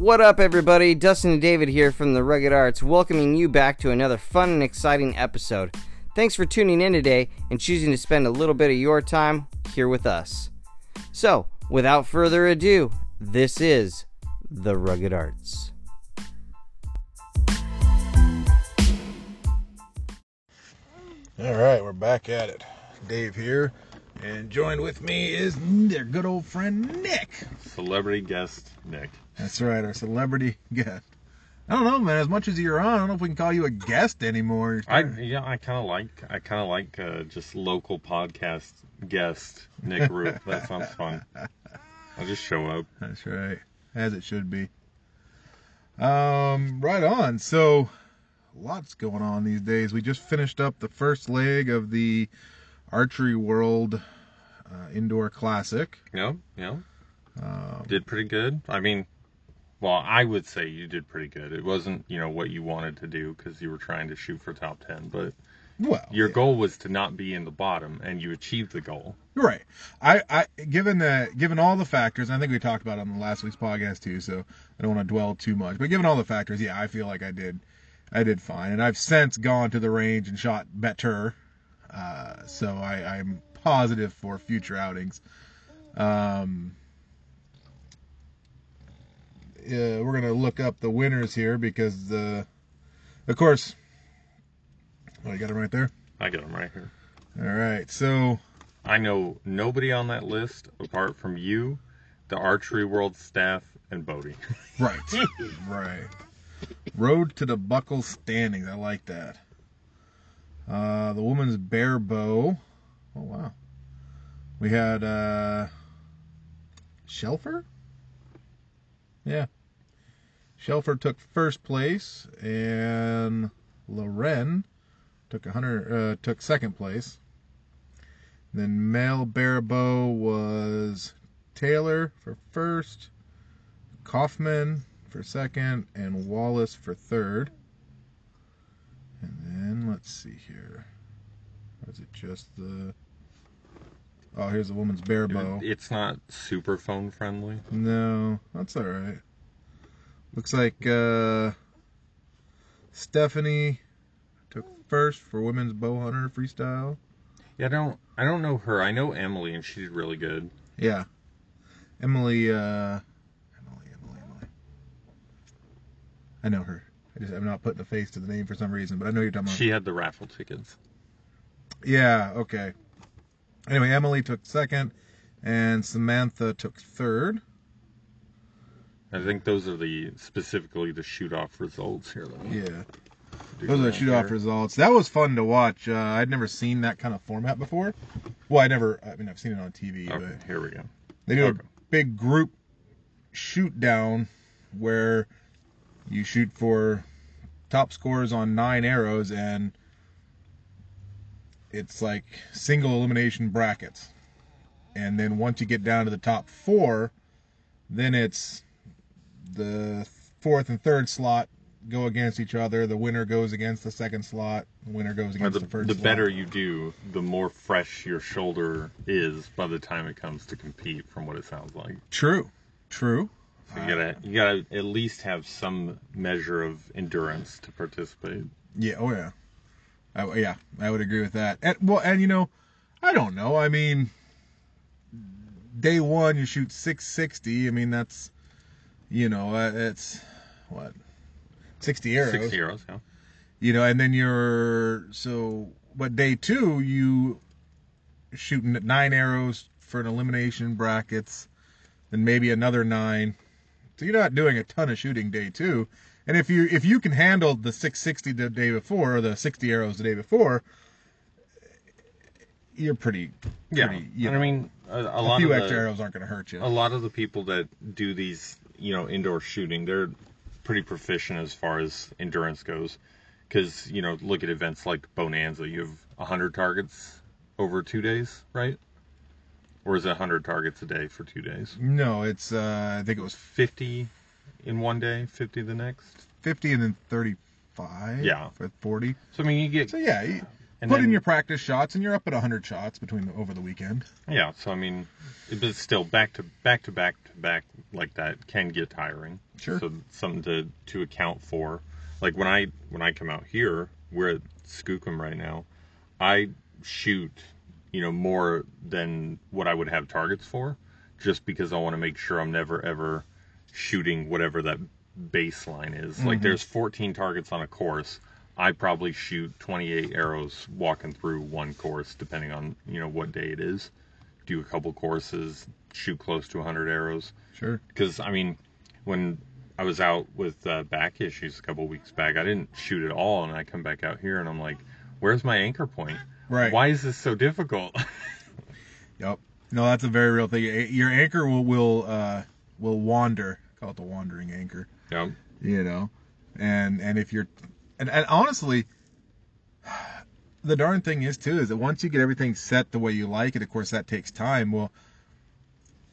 What up, everybody? Dustin and David here from the Rugged Arts, welcoming you back to another fun and exciting episode. Thanks for tuning in today and choosing to spend a little bit of your time here with us. So, without further ado, this is the Rugged Arts. All right, we're back at it. Dave here, and joined with me is their good old friend Nick. Celebrity guest Nick. That's right, our celebrity guest. I don't know, man. As much as you're on, I don't know if we can call you a guest anymore. I yeah, I kind of like I kind of like uh, just local podcast guest Nick Root. that sounds fun. I'll just show up. That's right, as it should be. Um, right on. So, lots going on these days. We just finished up the first leg of the Archery World uh, Indoor Classic. Yeah, yeah. Um, Did pretty good. I mean, well, I would say you did pretty good. It wasn't you know what you wanted to do because you were trying to shoot for top ten, but well, your yeah. goal was to not be in the bottom, and you achieved the goal. Right. I, I given the given all the factors, I think we talked about it on the last week's podcast too, so I don't want to dwell too much. But given all the factors, yeah, I feel like I did I did fine. And I've since gone to the range and shot better. Uh, so I, I'm positive for future outings. Um yeah, we're gonna look up the winners here because the of course Oh, you got them right there? I got them right here. All right. So I know nobody on that list apart from you, the Archery World staff, and Bodie. Right. right. Road to the buckle standings. I like that. Uh, the woman's barebow. Oh wow. We had uh, Shelfer. Yeah. Shelfer took first place, and Loren took hundred. Uh, took second place. Then male barebow was Taylor for first. Kaufman for second, and Wallace for third. And then let's see here. Or is it just the? Oh, here's a woman's barebow. It's not super phone friendly. No, that's all right. Looks like uh, Stephanie took first for women's bow hunter freestyle. Yeah, I don't I don't know her. I know Emily and she did really good. Yeah, Emily. Uh, Emily, Emily, Emily. I know her. I just I'm not putting a face to the name for some reason, but I know you're talking about. She had the raffle tickets. Yeah, okay. Anyway, Emily took second, and Samantha took third. I think those are the specifically the shoot off results here. Yeah, those are the shoot off results. That was fun to watch. Uh, I'd never seen that kind of format before. Well, I never. I mean, I've seen it on TV, Okay, but here we go. they do Okay. a big group shoot down where you shoot for top scores on nine arrows, and it's like single elimination brackets. And then once you get down to the top four, then it's the fourth and third slot go against each other. The winner goes against the second slot. The winner goes against the, the first the slot. better you do, the more fresh your shoulder is by the time it comes to compete. From what it sounds like, True. True. so you gotta you gotta at least have some measure of endurance to participate. Yeah. Oh yeah. I, yeah, I would agree with that. And well, and you know, I don't know. I mean, day one you shoot 660. I mean that's, you know, uh, it's what 60 arrows. Sixty arrows, yeah. You know, and then you're so. But day two you shooting at nine arrows for an elimination brackets, then maybe another nine. So you're not doing a ton of shooting day two. And if you if you can handle the 660 the day before or the 60 arrows the day before, you're pretty. Yeah, pretty, you and I mean, a, a a lot few of extra the, arrows aren't going to hurt you. a lot of the people that do these, you know, indoor shooting, they're pretty proficient as far as endurance goes. Because you know, look at events like Bonanza. You have hundred targets over two days, right? Or is it hundred targets a day for two days? No, it's uh, I think it was Fifty in one day, fifty the next. 50 and then 35. Yeah. For 40. So I mean, you get So yeah, you- And put in your practice shots, and you're up at 100 shots between the, over the weekend. Yeah, so I mean, it- but still back to back to back to back like that can get tiring. Sure. So something to to account for. Like when I when I come out here, we're at Skookum right now. I shoot, you know, more than what I would have targets for, just because I want to make sure I'm never ever shooting whatever that baseline is. Like there's 14 targets on a course. I probably shoot 28 arrows walking through one course, depending on you know what day it is. Do a couple courses, shoot close to 100 arrows. Sure. Because I mean, when I was out with uh, back issues a couple weeks back, I didn't shoot at all, and I come back out here and I'm like, "Where's my anchor point? Right. Why is this so difficult?" Yep. No, that's a very real thing. Your anchor will will uh, will wander. Call it the wandering anchor. yeah. You know, and and if you're, and, and honestly, the darn thing is too is that once you get everything set the way you like it, of course that takes time. Well,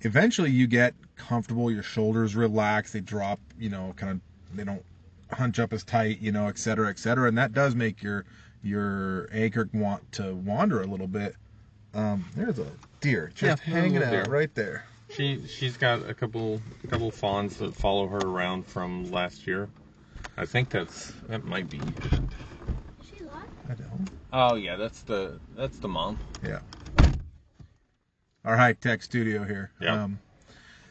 eventually you get comfortable. Your shoulders relax. They drop. You know, kind of they don't hunch up as tight. You know, et cetera, et cetera, and that does make your your anchor want to wander a little bit. Um, there's a deer just Yeah, hanging out deer. right there. She she's got a couple a couple fawns that follow her around from last year. I think that's that might be. She alive? I don't. Oh yeah, that's the that's the mom. Yeah. Our high tech studio here. Yeah. Um,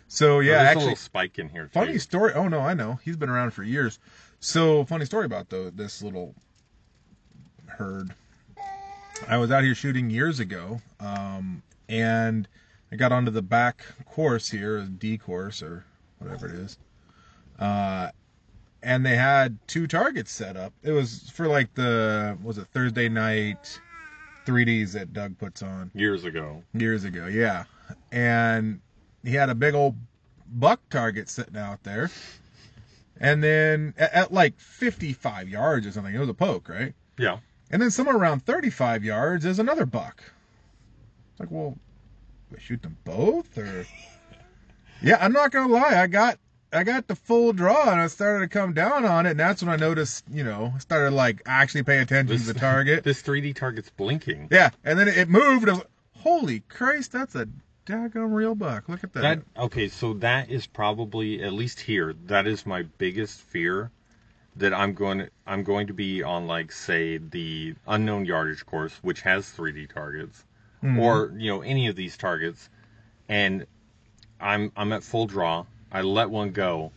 so yeah, there's a actually, little spike in here. funny too. story. Oh no, I know. He's been around for years. So funny story about the this little herd. I was out here shooting years ago, um, and I got onto the back course here, a D course or whatever it is. Uh, and they had two targets set up. It was for like the was it Thursday night 3ds that Doug puts on years ago. years ago, yeah. And he had a big old buck target sitting out there. And then at, at like 55 yards or something, it was a poke, right? Yeah. And then somewhere around 35 yards is another buck. It's like, well, we shoot them both or Yeah, I'm not to lie. I got I got the full draw and I started to come down on it and that's when I noticed, you know, I started like actually pay attention to the target. This 3D target's blinking. Yeah, and then it moved. And I was like, Holy Christ, that's a daggone real buck. Look at that. That okay, so that is probably at least here. That is my biggest fear that I'm going I'm going to be on like say the unknown yardage course, which has 3D targets, or you know any of these targets, and I'm I'm at full draw. I let one go,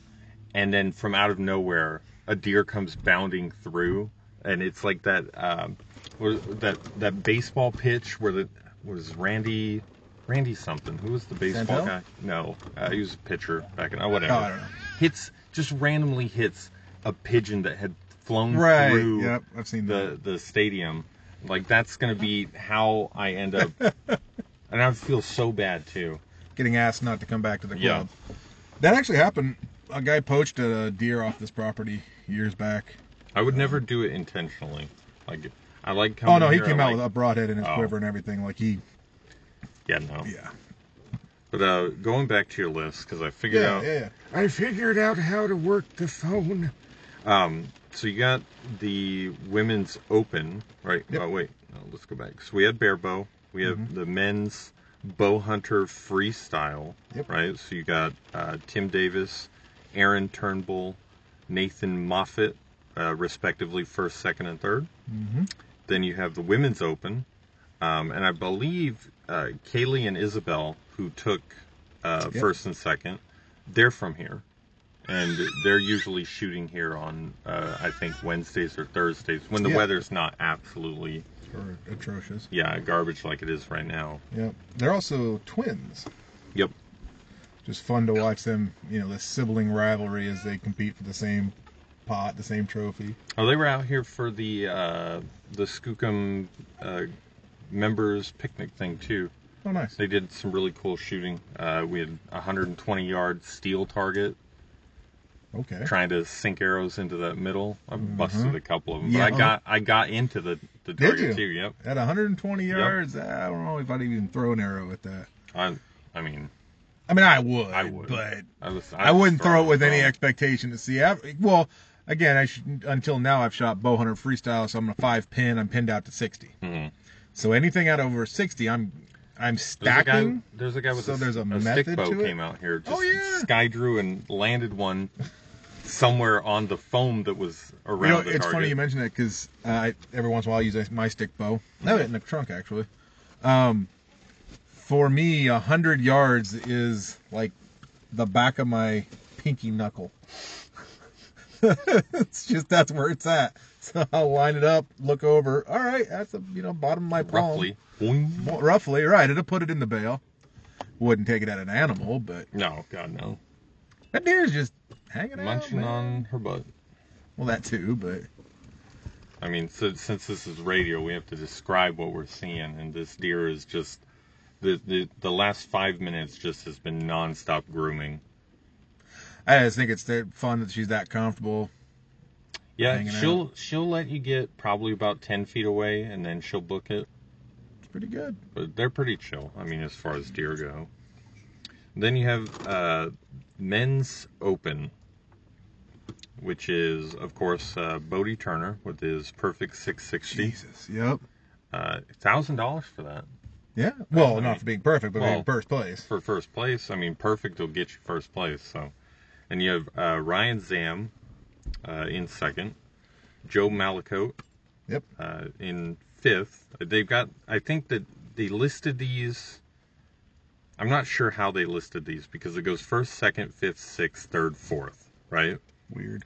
and then from out of nowhere, a deer comes bounding through, and it's like that um, that that baseball pitch where the was Randy Randy something. Who was the baseball Santel? guy? No, uh, he was a pitcher back in. Oh, whatever. Oh, I don't know. Hits just randomly hits a pigeon that had flown right. through Yep, I've seen the that. the stadium. Like that's gonna be how I end up, and I feel so bad too. Getting asked not to come back to the Yeah. club. That actually happened. A guy poached a deer off this property years back. I would never do it intentionally. Like I like coming. Oh no, he came I out like- with a broadhead in his Oh. quiver and everything. Like he, Yeah, no. yeah, But uh, going back to your list because I figured yeah, out. yeah, yeah. I figured out how to work the phone. Um, so you got the women's open, right? Yep. Oh wait, no, let's go back. So we had barebow. We have the men's bow hunter freestyle, Yep. right? So you got uh, Tim Davis, Aaron Turnbull, Nathan Moffat, uh, respectively first, second, and 3rd Mm-hmm. Then you have the women's open, um, and I believe uh, Kaylee and Isabel, who took uh, Yep. first and second, they're from here and they're usually shooting here on uh, I think Wednesdays or Thursdays when the Yeah. weather's not absolutely Or atrocious. yeah garbage like it is right now. Yep. They're also twins. Yep. Just fun to watch them. You know, the sibling rivalry as they compete for the same pot, the same trophy. Oh, they were out here for the uh, the Skookum uh, members picnic thing too. Oh, nice. They did some really cool shooting. Uh, we had a 120 yard steel target Okay. trying to sink arrows into that middle. I busted a couple of them, Mm-hmm. Yeah, but I got I got into the the target too. Yep. At 120 yards, I don't know if I'd even throw an arrow at that. I I mean I mean, I would. I would. But I was I wouldn't throw it with any expectation to see. ev- Well, again, I sh- until now I've shot bow hunter freestyle, so I'm a five pin. I'm pinned out to 60. Mhm. So anything out over 60, I'm I'm There's a guy, stacking. there's a guy with so a, there's a a stick bow came out here, just Oh, yeah. sky drew and landed one somewhere on the foam that was around You know, it's target. funny you mention that because uh, I- every once in a while I use my stick bow. I have it in the trunk actually. Um, for me, a hundred yards is like the back of my pinky knuckle. it's just that's where it's at. So I'll line it up, look over. All right, that's the you know bottom of my palm. Roughly. Well, roughly, right. It'll put it in the bale. Wouldn't take it at an animal, but No, God no. that deer's just hanging out. Munching man. on her butt. Well, that too, but I mean, so, since this is radio, we have to describe what we're seeing, and this deer is just the the, the last five minutes just has been nonstop grooming. I just think it's fun that she's that comfortable. Yeah, she'll she'll let you get probably about ten feet away, and then she'll book it. It's pretty good. But they're pretty chill. I mean, as far as deer go. Then you have uh, men's open, which is of course uh, Bodie Turner with his perfect 660. Jesus. Yep. Uh, Thousand dollars for that. Yeah. Well, I not mean- for being perfect, but well, being first place. for first place. I mean, perfect will get you first place. So, and you have uh, Ryan Zam uh, in second, Joe Malacote Yep. uh, in fifth. They've got. I think that they listed these. I'm not sure how they listed these because it goes first, second, fifth, sixth, third, fourth, right? Weird.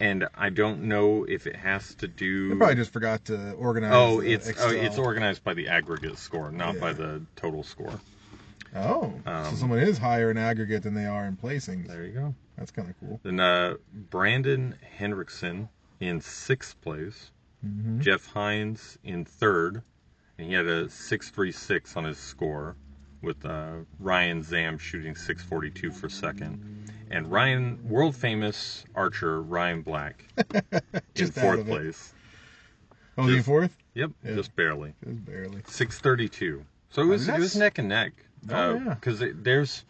And I don't know if it has to do. They probably just forgot to organize. Oh, the it's oh, it's organized by the aggregate score, not by the total score. Oh, so um, someone is higher in aggregate than they are in placings. There you go. That's kind of cool. Then uh, Brandon Hendrickson in sixth place, Mm-hmm. Jeff Hines in third, and he had a 636 on his score, with uh, Ryan Zam shooting 642 for second, and Ryan, world famous archer Ryan Black in fourth place. Oh, Just- fourth? Yep, Yeah. just barely. Just barely. 632. So it was I mean, it was neck and neck. Oh, yeah. Because there's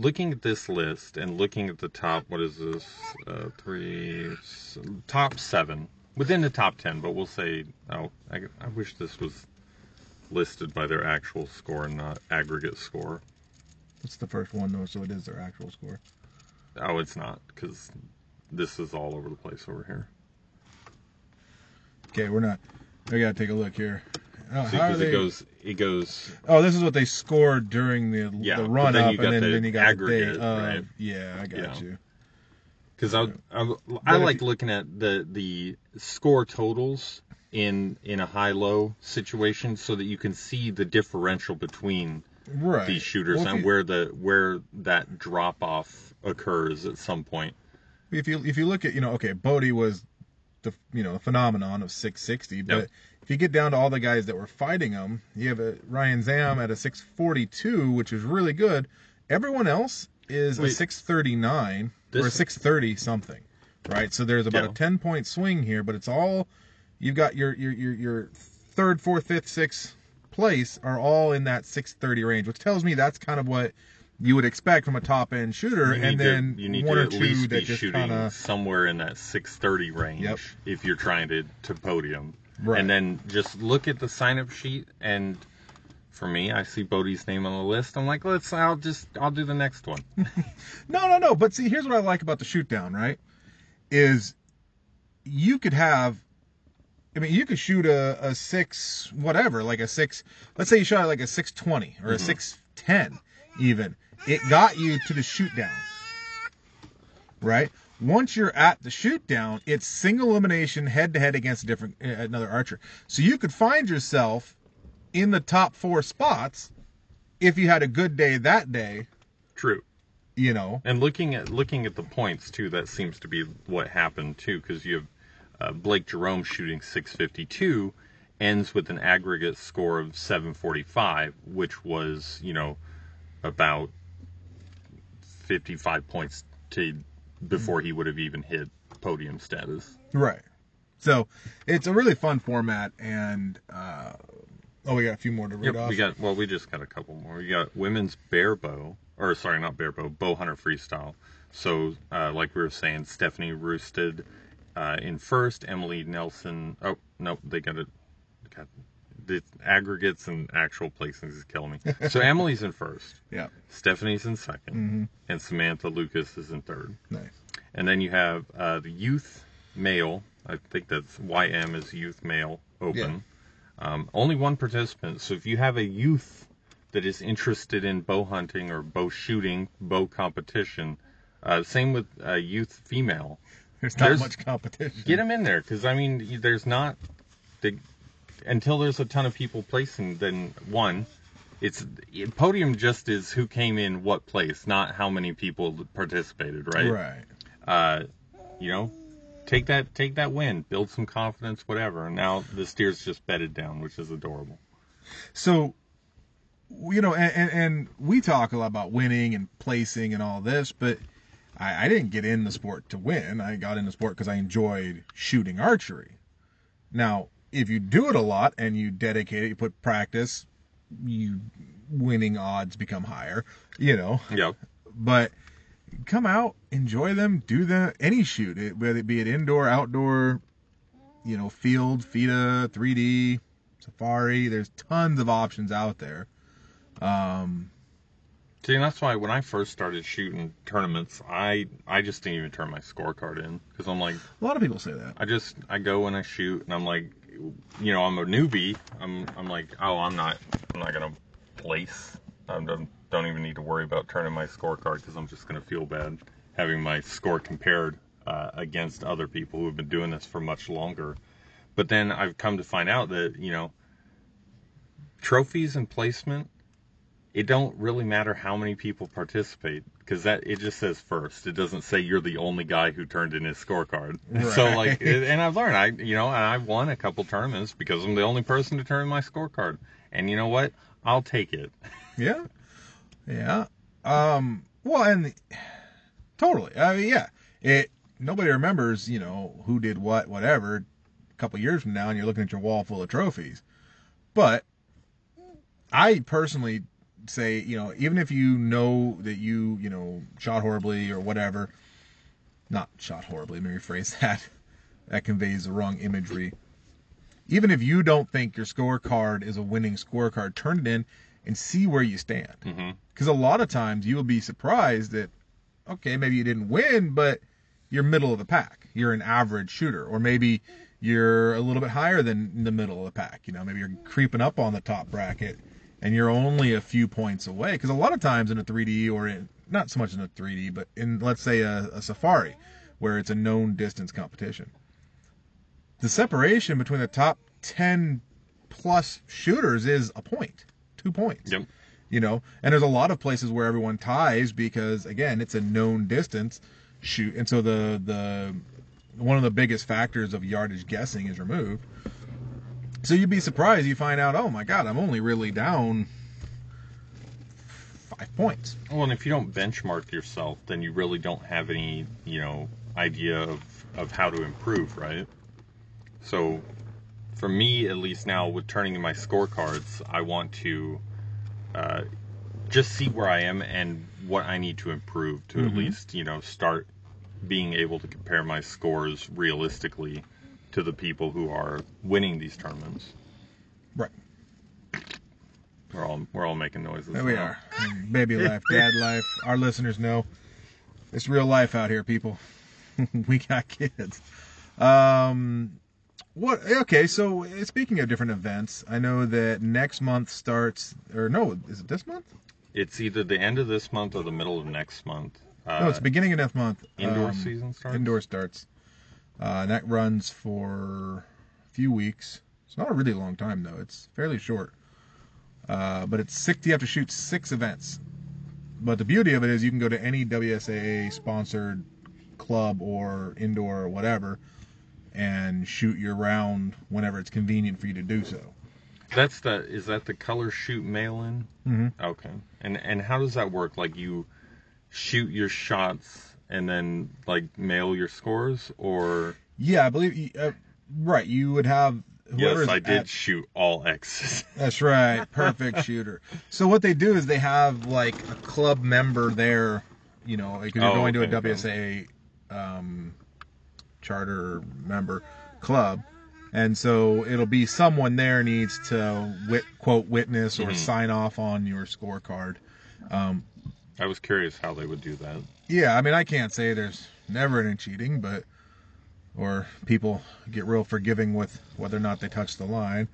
looking at this list and looking at the top. What is this? Uh, three top seven within the top ten, but we'll say. Oh, I, I wish this was listed by their actual score and not aggregate score. That's the first one, though, so it is their actual score. Oh, it's not because this is all over the place over here. Okay, we're not. We gotta take a look here. Oh, See, how are because they? it goes it goes Oh, this is what they scored during the Yeah, the run then up, and then, the then you got aggregate, the day of. right? Yeah, I got Yeah. you. Because I, I, I like you- looking at the the score totals in in a high low situation so that you can see the differential between Right. these shooters Well, and you- where the where that drop off occurs at some point. if you if you look at you know okay Bodie was the you know phenomenon of 660 but Yep. If you get down to all the guys that were fighting him you have a Ryan Zam at a 642 which is really good everyone else is a Wait. 639 or a 630 something right so there's about Yeah. a 10 point swing here but it's all you've got your your your, your third fourth fifth sixth place are all in that 630 range which tells me that's kind of what you would expect from a top end shooter and need then to, you need one to or two that be just shooting kind of somewhere in that 630 range Yep. if you're trying to to podium. Right. And then just look at the sign up sheet and for me, I see Bodie's name on the list. I'm like, let's. I'll just. I'll do the next one. No, no, no. But see, here's what I like about the shoot down, right? Is you could have, I mean, you could shoot a, a six, whatever, like a six, let's say you shot like a 620 or a mm-hmm. 610 even. It got you to the shoot down, right? Once you're at the shoot down, it's single elimination head to head against a different, uh, another archer. So you could find yourself in the top four spots if you had a good day that day, True. you know. And looking at looking at the points too, that seems to be what happened too, because you have uh, Blake Jerome shooting 652, ends with an aggregate score of 745, which was you know about 55 points to before he would have even hit podium status. Right. So it's a really fun format, and uh, oh, we got a few more to read Yep, off. we got well, we just got a couple more. We got women's barebow, or sorry, not barebow, bow hunter freestyle. So, uh, like we were saying, Stephanie roosted uh, in first. Emily Nelson. Oh nope, they got it. The aggregates and actual placings is killing me. So Emily's in first. Yeah. Stephanie's in 2nd Mm-hmm. and Samantha Lucas is in third. Nice. And then you have uh, the youth male. I think that's YM is youth male open. Um, only one participant. So if you have a youth that is interested in bow hunting or bow shooting, bow competition, uh, same with uh, youth female, There's not There's- much competition. get them in there because I mean, there's not the until there's a ton of people placing. Then one, it's podium just is who came in what place, not how many people participated, right? Right. uh, you know, take that take that win, build some confidence, whatever. And now the steer's just bedded down, which is adorable. So, you know, and, and, and we talk a lot about winning and placing and all this, but I, I didn't get in the sport to win. I got in the sport because I enjoyed shooting archery. Now, if you do it a lot and you dedicate it, you put practice, you winning odds become higher, you know. Yep. But come out, enjoy them, do the any shoot, it, whether it be an indoor, outdoor, you know, field, FITA, 3D, safari. There's tons of options out there. Um, See, and that's why when I first started shooting tournaments, I I just didn't even turn my scorecard in because I'm like, a lot of people say that. I just I go and I shoot, and I'm like, you know, I'm a newbie. I'm I'm like, oh, I'm not I'm not gonna place. I don't don't even need to worry about turning my scorecard because I'm just gonna feel bad having my score compared uh, against other people who have been doing this for much longer. But then I've come to find out that you know, trophies and placement. It don't really matter how many people participate because that it just says first. It doesn't say you're the only guy who turned in his scorecard. So like, it- and I've learned, I you know, and I've won a couple tournaments because I'm the only person to turn in my scorecard. And you know what? I'll take it. Yeah, yeah. Um, well, and totally. I mean, yeah. It nobody remembers, you know, who did what, whatever. A couple years from now, and you're looking at your wall full of trophies. But I personally say, you know, even if you know that you, you know, shot horribly or whatever, not shot horribly. Let me rephrase that. That conveys the wrong imagery. Even if you don't think your scorecard is a winning scorecard, turn it in and see where you stand. Mm-hmm. Because a lot of times you will be surprised that, okay, maybe you didn't win, but you're middle of the pack. You're an average shooter, or maybe you're a little bit higher than the middle of the pack. You know, maybe you're creeping up on the top bracket, and you're only a few points away. Because a lot of times in a 3D or in not so much in a 3D, but in let's say a, a Safari, where it's a known distance competition, the separation between the top 10 plus shooters is a point, two points Yep. you know and there's a lot of places where everyone ties because again it's a known distance shoot and so the the one of the biggest factors of yardage guessing is removed so you'd be surprised you find out oh my god i'm only really down five points Well, and if you don't benchmark yourself, then you really don't have any, you know, idea of, of how to improve, right? So, for me, at least now, with turning in my scorecards, I want to uh, just see where I am and what I need to improve to at Mhm. least, you know, start being able to compare my scores realistically to the people who are winning these tournaments. right We're all we're all making noises. there we now. are baby life dad life our listeners know it's real life out here people we got kids um what okay so uh, speaking of different events i know that next month starts or no is it this month It's either the end of this month or the middle of next month. Uh, no it's beginning of next month indoor Um, season starts. indoor starts uh and that runs for a few weeks it's not a really long time though it's fairly short uh but it's six you have to shoot six events but the beauty of it is you can go to any wsaa sponsored club or indoor or whatever and shoot your round whenever it's convenient for you to do so That's the is that the color shoot mail in? Mhm. Okay. And and how does that work? Like you shoot your shots and then like mail your scores, or yeah i believe you- uh, right you would have yes, I did at- shoot all X's. That's right. Perfect shooter. So what they do is they have like a club member there you know, because you're Oh, going to a okay, okay. WSA um, charter member club, and so it'll be someone there needs to wit, quote witness or Mhm. sign off on your scorecard. Um, I was curious how they would do that. Yeah, I mean, I can't say there's never any cheating, but or people get real forgiving with whether or not they touch the line.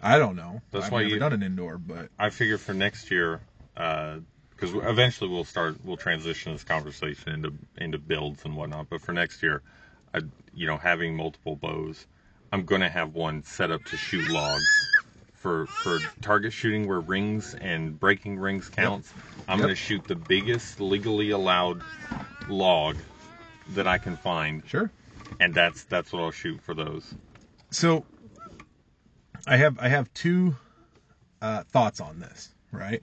I don't know. That's I've why never you- done an indoor, but I figure for next year, uh, because eventually we'll start, we'll transition this conversation into into builds and whatnot. But for next year, I, you know, having multiple bows, I'm gonna have one set up to shoot logs. For, for target shooting where rings and breaking rings counts, I'm Yep. going to shoot the biggest legally allowed log that I can find, sure. and that's that's what I'll shoot for those. so I have I have two uh, thoughts on this. Right,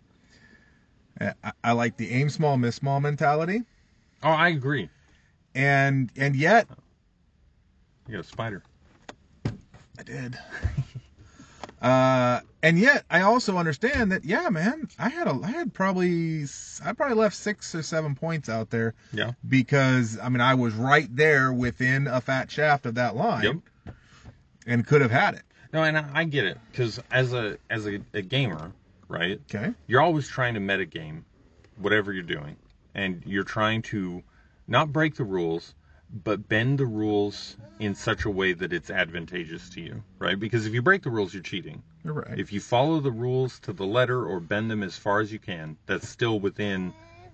Uh, I, I like the aim small, miss small mentality, Oh, I agree. and and yet You got a spider. I did. uh, and yet I also understand that yeah, man, I had a I had probably I probably left six or seven points out there Yeah. because I mean I was right there within a fat shaft of that line Yep. and could have had it. No, and I, I get it because as a as a, a gamer, right? Okay. You're always trying to metagame, whatever you're doing, and you're trying to not break the rules, but bend the rules in such a way that it's advantageous to you, right? Because if you break the rules, you're cheating. You're right. If you follow the rules to the letter or bend them as far as you can, that's still within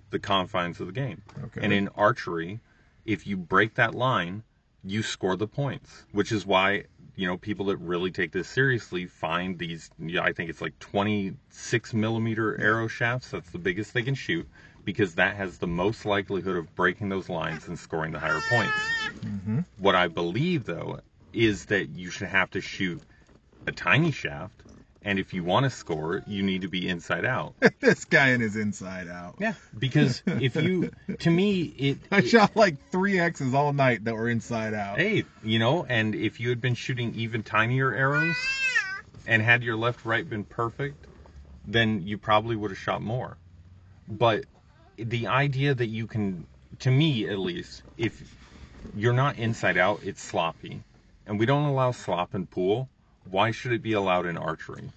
the confines of the game. Okay. And in archery, if you break that line, you score the points, which is why, you know, people that really take this seriously find these, I think it's like 26 millimeter arrow shafts. That's the biggest they can shoot because that has the most likelihood of breaking those lines and scoring the higher points. Mm-hmm. What I believe, though, is that you should have to shoot a tiny shaft, and if you want to score, you need to be inside out. this guy in his inside out. Yeah, because if you, to me, it. I it- shot like three X's all night that were inside out. Hey, you know, and if you had been shooting even tinier arrows, and had your left right been perfect, then you probably would have shot more. But the idea that you can, to me at least, if you're not inside out, it's sloppy, and we don't allow slop in pool. Why should it be allowed in archery?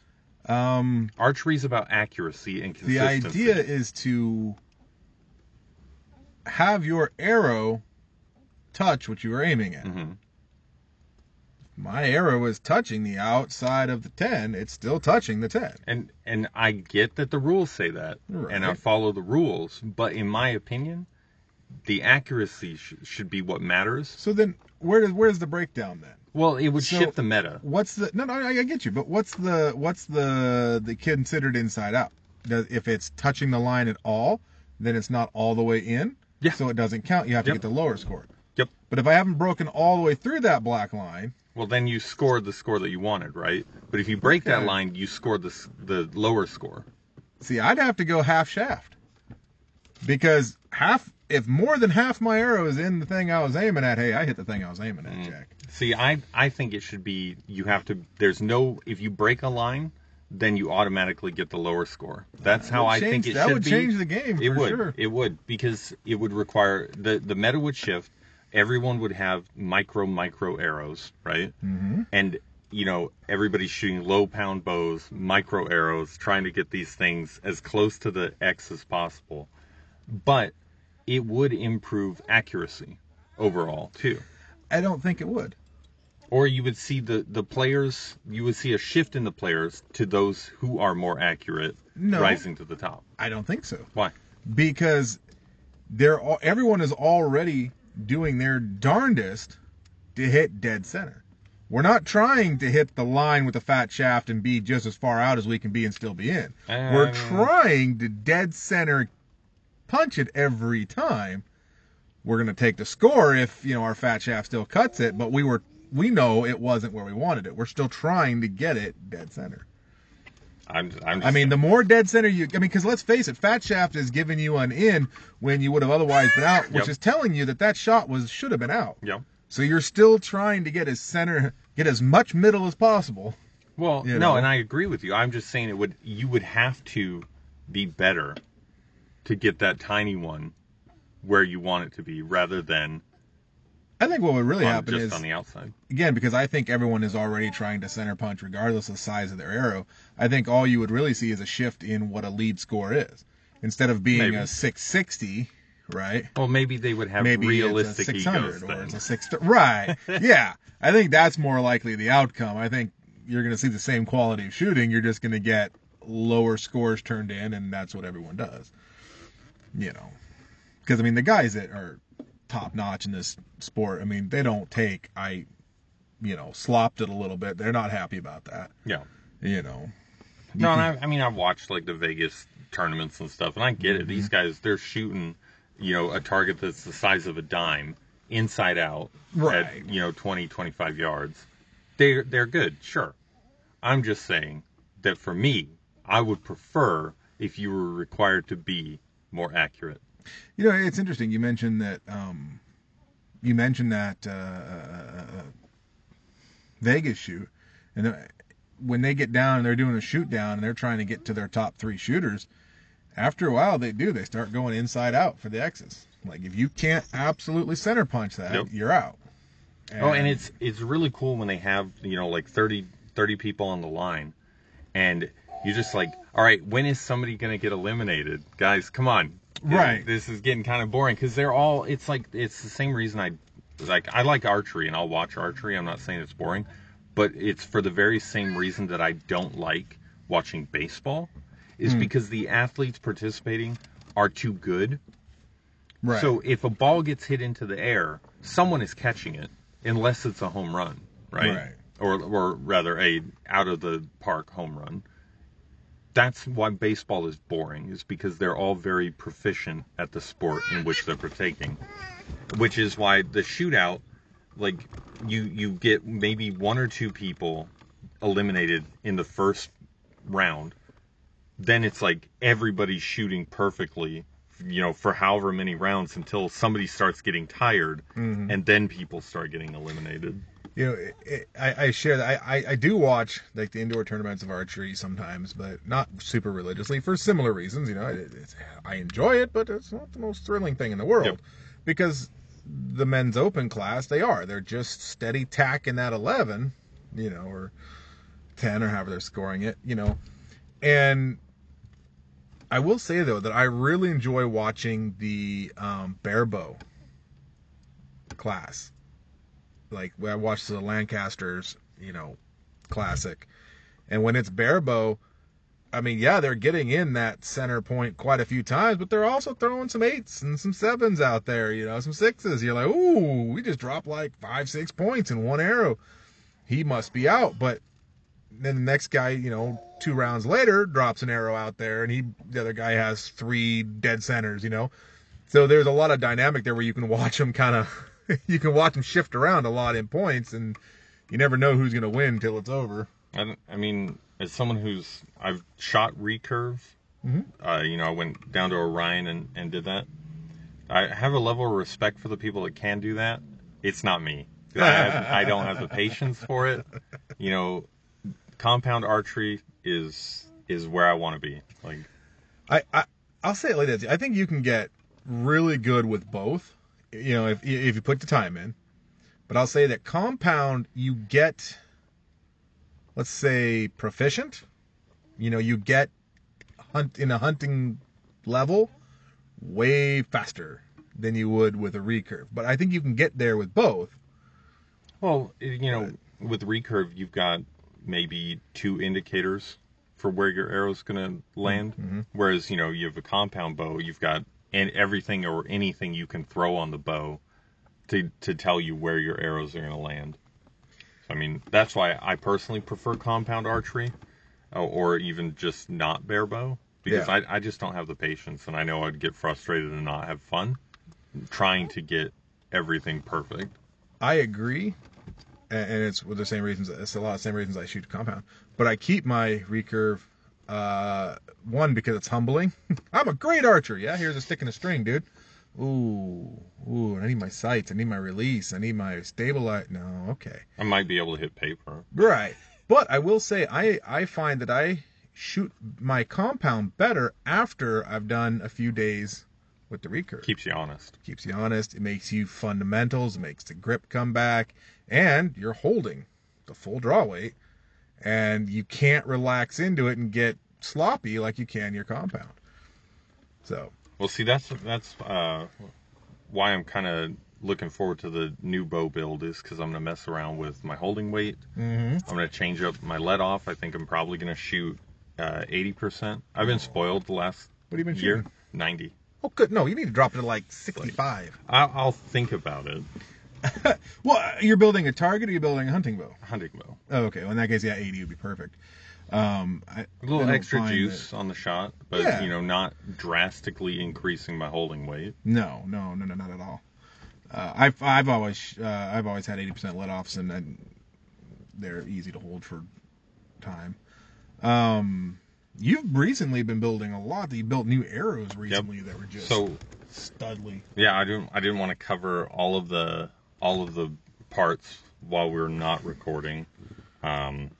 Um, Archery is about accuracy and consistency. the consistency. idea is to have your arrow touch what you were aiming at. Mhm. My arrow is touching the outside of the 10. It's still touching the 10. And and I get that the rules say that, and I follow the rules. But in my opinion, the accuracy sh- should be what matters. So then, where does where's the breakdown then? Well, it would So- shift the meta. What's the no no I, I get you, but what's the what's the the considered inside out? Does, if it's touching the line at all, then it's not all the way in. Yeah. So it doesn't count. You have to Yep. get the lower score. Yep. But if I haven't broken all the way through that black line, Well, then you scored the score that you wanted, right? But if you break that line, you scored the the lower score. see, I'd have to go half shaft because half if more than half my arrow is in the thing I was aiming at, hey, I hit the thing I was aiming at, Mm. Jack. See, I I think it should be you have to. There's no if you break a line, then you automatically get the lower score. That's how I change- think it should be. that would change the game It for would. sure. It would because it would require the the meta would shift. Everyone would have micro micro arrows, right? Mm-hmm. And you know everybody's shooting low pound bows, micro arrows, trying to get these things as close to the X as possible. But it would improve accuracy overall too I don't think it would. or you would see the the players you would see a shift in the players to those who are more accurate No. rising to the top I don't think so. why because they're all, everyone is already doing their darndest to hit dead center. We're not trying to hit the line with the fat shaft and be just as far out as we can be and still be in. We're Um. trying to dead center punch it every time. We're going to take the score if, you know, our fat shaft still cuts it, but we were we know it wasn't where we wanted it. We're still trying to get it dead center. I'm, I'm I mean, the more dead center you, I mean, because let's face it, Fat Shaft is giving you an in when you would have otherwise been out, which Yep. is telling you that that shot was should have been out. yeah So you're still trying to get as center, get as much middle as possible. well You no and i agree with you i'm just saying it would you would have to be better to get that tiny one where you want it to be rather than I think what would really happen is on the outside. again because I think everyone is already trying to center punch regardless of the size of their arrow. I think all you would really see is a shift in what a lead score is. Instead of being Maybe. a 660, right? Well, maybe they would have Maybe realistic it's a 600 egos or then. it's a six. Right? yeah, I think that's more likely the outcome. I think you're going to see the same quality of shooting. You're just going to get lower scores turned in, and that's what everyone does. You know, because I mean the guys that are top notch in this sport, I mean they don't take I, you know, slopped it a little bit. They're not happy about that. Yeah. You know. No, and I, I mean, I've watched like the Vegas tournaments and stuff, and I get it. Mm-hmm. These guys, they're shooting, you know, a target that's the size of a dime, inside out, Right. at you know 20, 25 yards. They're they're good, sure. I'm just saying that for me, I would prefer if you were required to be more accurate. You know, it's interesting. You mentioned that. Um, you mentioned that uh, uh, Vegas shoot, and when they get down and they're doing a shoot down and they're trying to get to their top three shooters, after a while they do. They start going inside out for the X's. Like if you can't absolutely center punch that, Yep. you're out. Oh, and it's it's really cool when they have you know like 30, 30 people on the line, and you're just like, all right, when is somebody gonna get eliminated, guys? Come on, Right. This is getting kind of boring because they're all. It's like it's the same reason I like I like archery and I'll watch archery. I'm not saying it's boring, but it's for the very same reason that I don't like watching baseball, is hmm. because the athletes participating are too good right. so if a ball gets hit into the air, someone is catching it, unless it's a home run, right? Right. Or or rather a out of the park home run. That's why baseball is boring, is because they're all very proficient at the sport in which they're partaking. Which is why the shootout, like you you get maybe one or two people eliminated in the first round. Then it's like everybody's shooting perfectly you know, for however many rounds until somebody starts getting tired, mm-hmm. and then people start getting eliminated. You know, it, it, I, I share that. I, I, I do watch like the indoor tournaments of archery sometimes, but not super religiously for similar reasons. You know, it, I enjoy it, but it's not the most thrilling thing in the world Yep. because the men's open class they are they're just steady tack in that 11, you know, or 10 or however they're scoring it, you know, and. I will say though that I really enjoy watching the um, barebow class like I watched the Lancasters, you know, classic, and when it's barebow, I mean, yeah, they're getting in that center point quite a few times, but they're also throwing some eights and some sevens out there, you know, some sixes. You're like, ooh, we just dropped like five, six points in one arrow. He must be out, but then the next guy, you know, two rounds later, drops an arrow out there, and he, the other guy has three dead centers, you know. So there's a lot of dynamic there where you can watch them kind of, you can watch them shift around a lot in points, and you never know who's gonna win till it's over. I, I mean, as someone who's I've shot recurve, uh, you know, I went down to Orion and, and did that. I have a level of respect for the people that can do that. It's not me. I, have, I don't have the patience for it. You know, compound archery is is where I want to be. Like, I, I I'll say it like this. I think you can get really good with both. You know, if if you put the time in. But I'll say that compound you get let's say proficient. You know, you get hunt in a hunting level way faster than you would with a recurve. But I think you can get there with both. well, you know, with recurve, you've got maybe two indicators for where your arrow's going to land. Mm-hmm. Whereas, you know, you have a compound bow, you've got and everything or anything you can throw on the bow to to tell you where your arrows are going to land. I mean, that's why I personally prefer compound archery, uh, or even just not bare bow, because Yeah. I I just don't have the patience, and I know I'd get frustrated and not have fun trying to get everything perfect. I agree, and, and it's with the same reasons. It's a lot of the same reasons I shoot compound. But I keep my recurve. Uh, one because it's humbling. I'm a great archer. Yeah, here's a stick and a string, dude. Ooh, ooh. I need my sights. I need my release. I need my stabilize. No, okay. I might be able to hit paper. Right. But I will say I I find that I shoot my compound better after I've done a few days with the recurve. Keeps you honest. keeps you honest. It makes you fundamentals. It makes the grip come back, and you're holding the full draw weight, and you can't relax into it and get sloppy like you can your compound. So Well, see, that's that's uh, why I'm kind of looking forward to the new bow build is because I'm gonna mess around with my holding weight. Mhm. I'm gonna change up my let off. I think I'm probably gonna shoot uh, 80%. I've been spoiled the last what have you been year. shooting? 90. Oh, good. No, you need to drop it to like 65. I'll, I'll think about it. Well, you're building a target or you're building a hunting bow? Hunting bow. Oh, okay. Well, in that case, yeah, 80 would be perfect. Um, I, A little extra juice on the shot, but Yeah. you know, not drastically increasing my holding weight. no, no, no, no, not at all. Uh, I've I've always uh, I've always had 80% let offs, and they're easy to hold for time. Um, you've recently been building a lot. You built new arrows recently that were just So studly. yeah, I didn't I didn't want to cover all of the all of the parts while we are not recording. Um,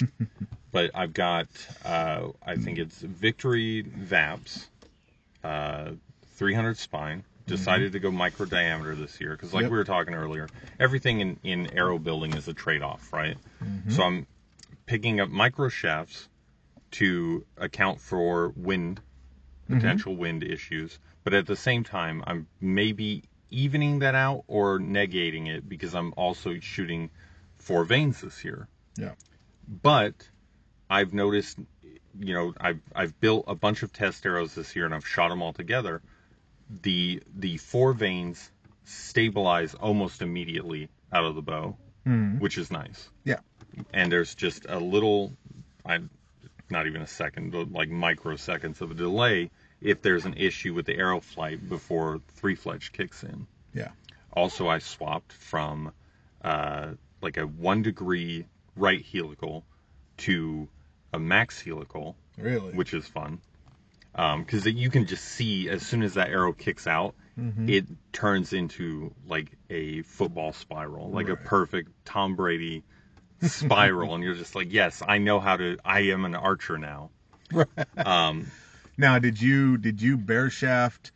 but I've got uh, I think it's Victory VAPs, uh, 300 spine. Decided to go micro diameter this year because, like Yep. we were talking earlier, everything in, in arrow building is a trade off, right? So I'm picking up micro shafts to account for wind potential wind issues, but at the same time, I'm maybe evening that out or negating it because I'm also shooting four vanes this year. Yeah. But I've noticed, you know, I've I've built a bunch of test arrows this year and I've shot them all together. The the four vanes stabilize almost immediately out of the bow, mm-hmm. which is nice Yeah. and there's just a little I not even a second but like microseconds of a delay if there's an issue with the arrow flight before three fletch kicks in. Yeah. also i swapped from uh, like a one degree right helical to a max helical Really. which is fun. Because you can just see as soon as that arrow kicks out it turns into like a football spiral like a perfect tom brady spiral. And you're just like yes i know how to i am an archer now. Um, Now, did you did you bare shaft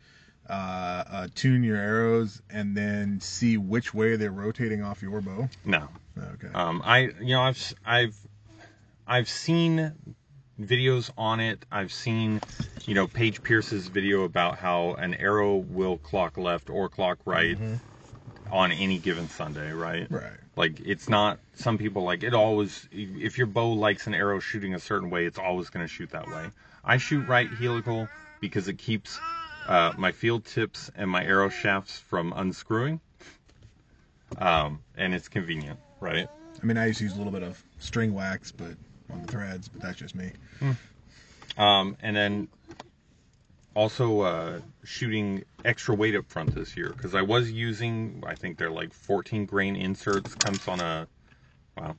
uh, uh, tune your arrows and then see which way they're rotating off your bow? no Okay. um, i you know i've i've i've seen videos on it i've seen you know paige pierce's video about how an arrow will clock left or clock right on any given sunday right right. Like it's not some people like it always if your bow likes an arrow shooting a certain way, it's always going to shoot that way. I shoot right helical because it keeps uh, my field tips and my arrow shafts from unscrewing. Um, and it's convenient, right? I mean, I used to use a little bit of string wax, but on the threads, but that's just me. Um, and then also uh, shooting extra weight up front this year because I was using I think they're like 14 grain inserts comes on a wow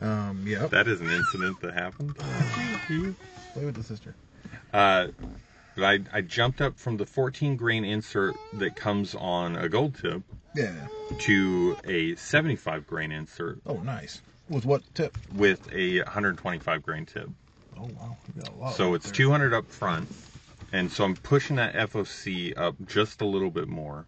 Um, yep. that is an incident that happened. Play with the sister. Uh, but I, I jumped up from the 14 grain insert that comes on a gold tip Yeah. to a 75 grain insert Oh, nice. With what tip? with a 125 grain tip. Oh wow, you got a lot. So right it's there. 200 up front, and so I'm pushing that FOC up just a little bit more,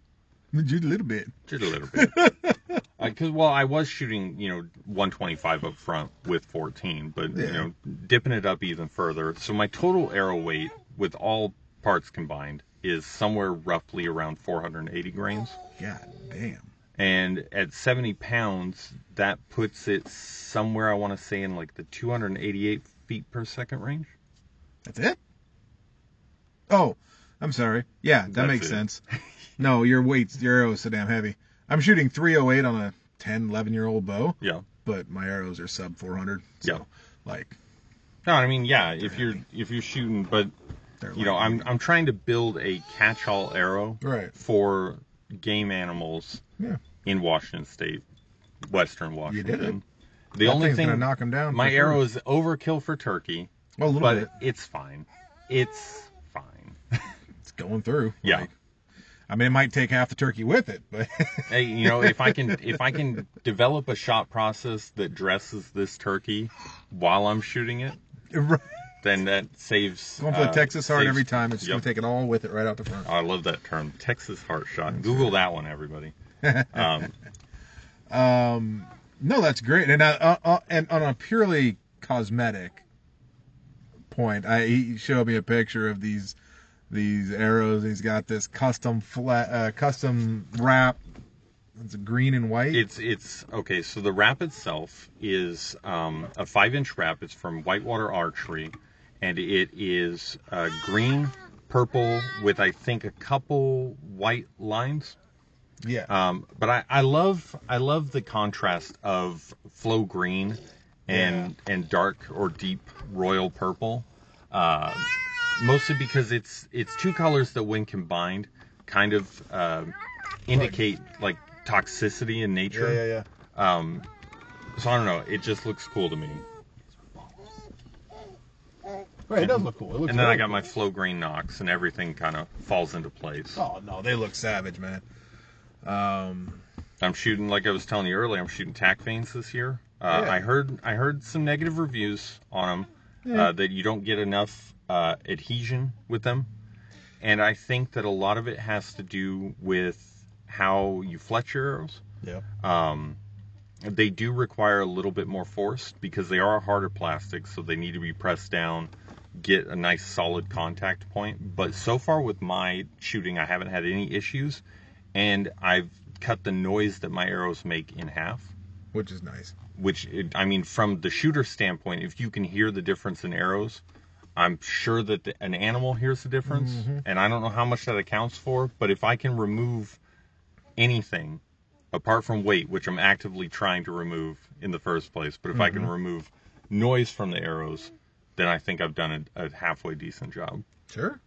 Just a little bit. just a little bit. Because well, I was shooting you know 125 up front with 14, but Yeah. you know dipping it up even further. So my total arrow weight with all parts combined is somewhere roughly around 480 grains. God damn. And at 70 pounds, that puts it somewhere I want to say in like the 288 feet per second range. That's it. Oh, I'm sorry. Yeah, that That's makes it. sense. No, your weights, your arrow is so damn heavy. I'm shooting 308 on a 10, 11 year old bow, Yeah. but my arrows are sub 400. So, Yeah. like, No, I mean, yeah, if you're if you're shooting, but you know, I'm I'm trying to build a catch-all arrow Right. for game animals Yeah. in Washington State, Western Washington. The That only thing gonna knock 'em down My arrow is overkill for turkey, Well, a little but bit. it's fine. It's fine. It's going through. Yeah. Like, I mean, it might take half the turkey with it, but hey, you know, if I can if I can develop a shot process that dresses this turkey while I'm shooting it, Right. then that saves. Going for the uh, Texas heart saves- every time. It's Yep. going to take it all with it right out the front. I love that term, Texas heart shot. Google that one, everybody. Um, Um, no, that's great. And uh, uh, uh, and on a purely cosmetic point, I he showed me a picture of these these arrows. He's got this custom flat, uh, custom wrap. It's green and white. it's it's okay. So the wrap itself is um, a five-inch wrap. It's from Whitewater Archery, and it is uh, green, purple with I think a couple white lines. Yeah. Um, but I, I love I love the contrast of flow green and and dark or deep royal purple. Uh, mostly because it's it's two colors that when combined kind of uh, indicate like toxicity in nature. yeah, yeah. Um, so I don't know. It just looks cool to me. Right, it does look cool. It looks And then I got cool. my flow green nocks, and everything kind of falls into place. Oh no, they look savage, man. Um, I'm shooting, like I was telling you earlier, I'm shooting tack vanes this year. Uh, Yeah. I heard I heard some negative reviews on them Yeah. uh, that you don't get enough uh, adhesion with them, and I think that a lot of it has to do with how you fletch your arrows. yeah. Um, they do require a little bit more force because they are a harder plastic, so they need to be pressed down, get a nice solid contact point. But so far with my shooting, I haven't had any issues, and I've cut the noise that my arrows make in half. Which is nice. Which it- I mean, from the shooter standpoint, if you can hear the difference in arrows, I'm sure that the, an animal hears the difference, and I don't know how much that accounts for. But if I can remove anything apart from weight, which I'm actively trying to remove in the first place, but if I can remove noise from the arrows, then I think I've done a, a halfway decent job. Sure.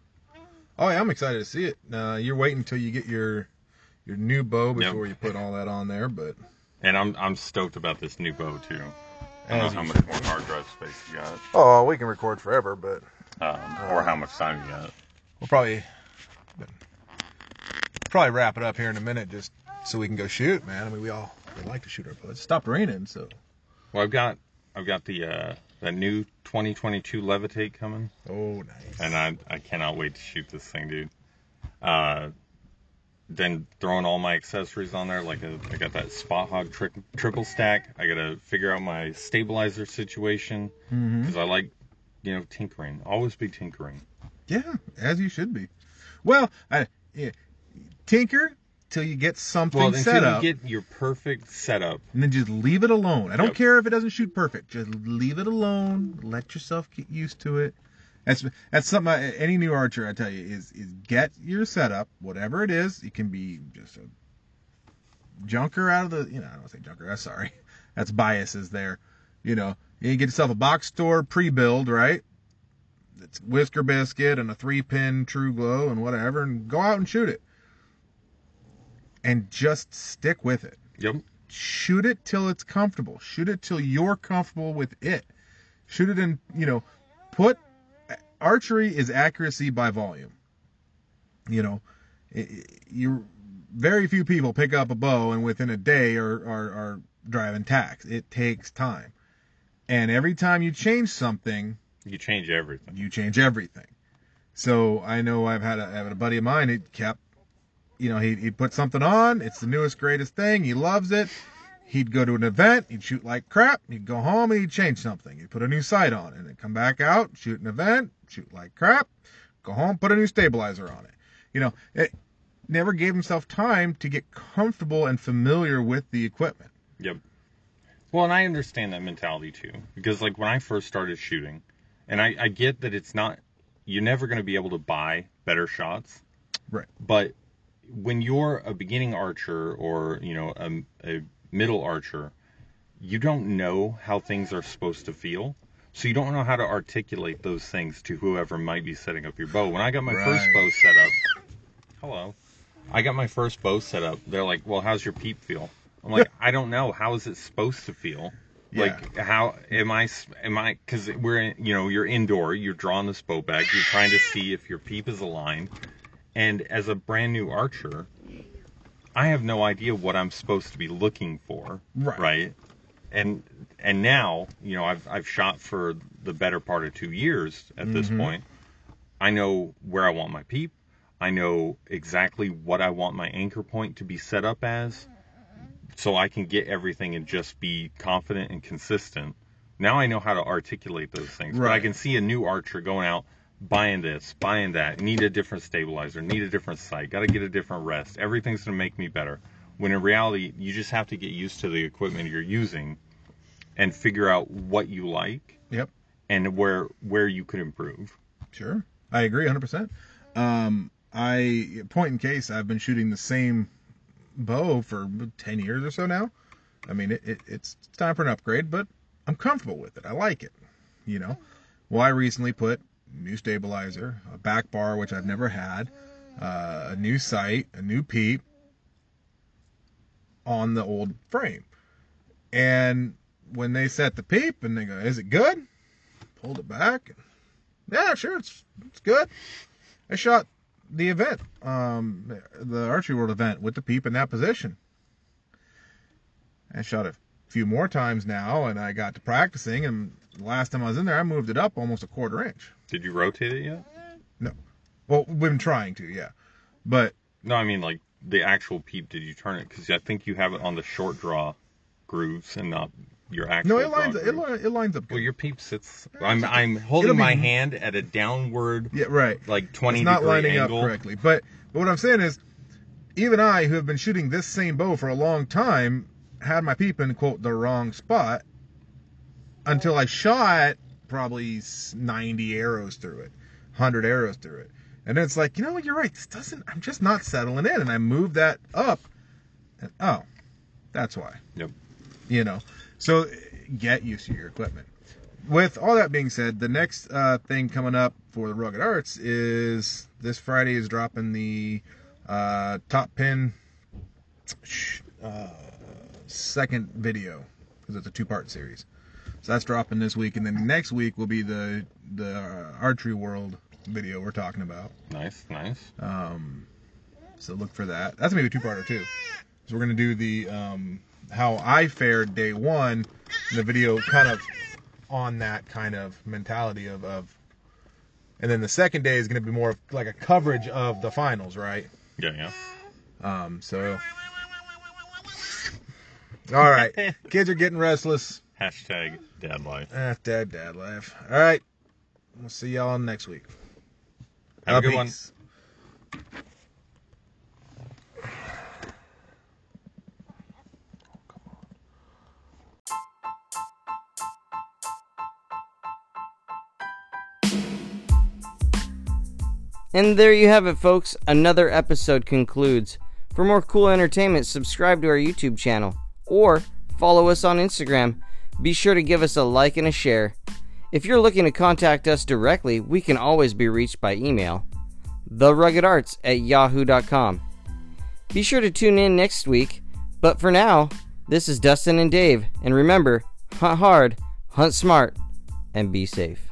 Oh yeah, I'm excited to see it. Uh, you're waiting until you get your your new bow Yep. before you put all that on there, but And I'm I'm stoked about this new bow too. I don't know how much more hard drive space you got, oh, we can record forever, but um, or how much time you got. we'll probably probably wrap it up here in a minute, just so we can go shoot, man. I mean, we all we like to shoot our bows. It stopped raining, so Well, I've got I've got the uh, that new 2022 Levitate coming, oh nice. and I I cannot wait to shoot this thing, dude. Uh, then throwing all my accessories on there, like a, I got that Spot Hog tri- triple stack. I gotta figure out my stabilizer situation mm-hmm. because I like you know tinkering. Always be tinkering. Yeah, as you should be. Well, I yeah, tinker till you get something Well, set up, you get your perfect setup, and then just leave it alone. I don't Yep. care if it doesn't shoot perfect. Just leave it alone. Let yourself get used to it. That's that's something. I, any new archer, I tell you, is is get your setup, whatever it is. It can be just a junker out of the. You know, I don't say junker. I'm sorry. That's biases there. You know, you get yourself a box store pre-build, right? It's whisker biscuit and a three pin Truglo and whatever, and go out and shoot it. And just stick with it yep, shoot it till it's comfortable. Shoot it till you're comfortable with it. Shoot it in, you know, put archery is accuracy by volume. You know, you very few people pick up a bow and within a day are, are, are driving tacks. It takes time. And every time you change something, you change everything. you change everything. So I know I've had a, I had a buddy of mine. He kept, you know, he he put something on. It's the newest greatest thing. He loves it. He'd go to an event. He'd shoot like crap. He'd go home and he'd change something. He'd put a new sight on, it, and then come back out, shoot an event, shoot like crap, go home, put a new stabilizer on it. You know, it never gave himself time to get comfortable and familiar with the equipment. Yep. Well, and I understand that mentality too, because like when I first started shooting, and I, I get that it's not, you're never going to be able to buy better shots, Right. but when you're a beginning archer or you know um, a, a middle archer, you don't know how things are supposed to feel. So you don't know how to articulate those things to whoever might be setting up your bow. When I got my first bow set up, hello, I got my first bow set up. They're like, "Well, how's your peep feel?" I'm like, "I don't know. How is it supposed to feel?" Yeah. Like how am I? Am I? Because we're in, you know you're indoor. You're drawing this bow bag. You're trying to see if your peep is aligned. And as a brand new archer, I have no idea what I'm supposed to be looking for. Right. Right. and and now you know I've I've shot for the better part of two years at this mm-hmm. point. I know where I want my peep. I know exactly what I want my anchor point to be set up as, so I can get everything and just be confident and consistent. Now I know how to articulate those things. But I can see a new archer going out buying this, buying that, need a different stabilizer, need a different sight, got to get a different rest. Everything's going to make me better. When in reality, you just have to get used to the equipment you're using and figure out what you like Yep. and where where you could improve. Sure. I agree 100%. Um, I, point in case, I've been shooting the same bow for 10 years or so now. I mean, it, it, it's time for an upgrade, but I'm comfortable with it. I like it. You know? Well, I recently put new stabilizer, a back bar, which I've never had, uh, a new sight, a new peep on the old frame. And when they set the peep and they go, is it good? Pulled it back. Yeah, sure, it's it's good. I shot the event, um, the Archery World event with the peep in that position. I shot it a few more times now, and I got to practicing. And last time I was in there, I moved it up almost a quarter inch. Did you rotate it yet? No. Well, we've been trying to, yeah, but No, I mean like the actual peep. Did you turn it? Because I think you have it on the short draw grooves and not your actual. no, it lines it, li- it lines up. Well, your peep sits. I'm I'm holding be- my hand at a downward, yeah, right. like 20 it's not degree lining angle. up correctly. But but what I'm saying is, even I, who have been shooting this same bow for a long time, had my peep in quote the wrong spot until I shot probably 90 arrows through it, 100 arrows through it, and then it's like, you know what, you're right. This doesn't. I'm just not settling in, and I moved that up, and oh, that's why. Yep. You know, so get used to your equipment. With all that being said, the next uh, thing coming up for the Rugged Arts is this Friday is dropping the uh, top pin uh, second video because it's a two part series. So that's dropping this week, and then next week will be the the uh, archery world video we're talking about. Nice, nice. Um, so look for that. That's gonna be a two parter too. So we're gonna do the um, how I fared day one, and the video kind of on that kind of mentality of, of and then the second day is gonna be more of like a coverage of the finals, right? Yeah, yeah. Um, so all right, kids are getting restless. Hashtag dad life. Ah, dad, dad laugh. All right, we'll see y'all next week. Have a good one. And there you have it, folks. Another episode concludes. For more cool entertainment, subscribe to our YouTube channel or follow us on Instagram. Be sure to give us a like and a share. If you're looking to contact us directly, we can always be reached by email theruggedarts at yahoo.com. Be sure to tune in next week. But for now, this is Dustin and Dave. And remember, hunt hard, hunt smart, and be safe.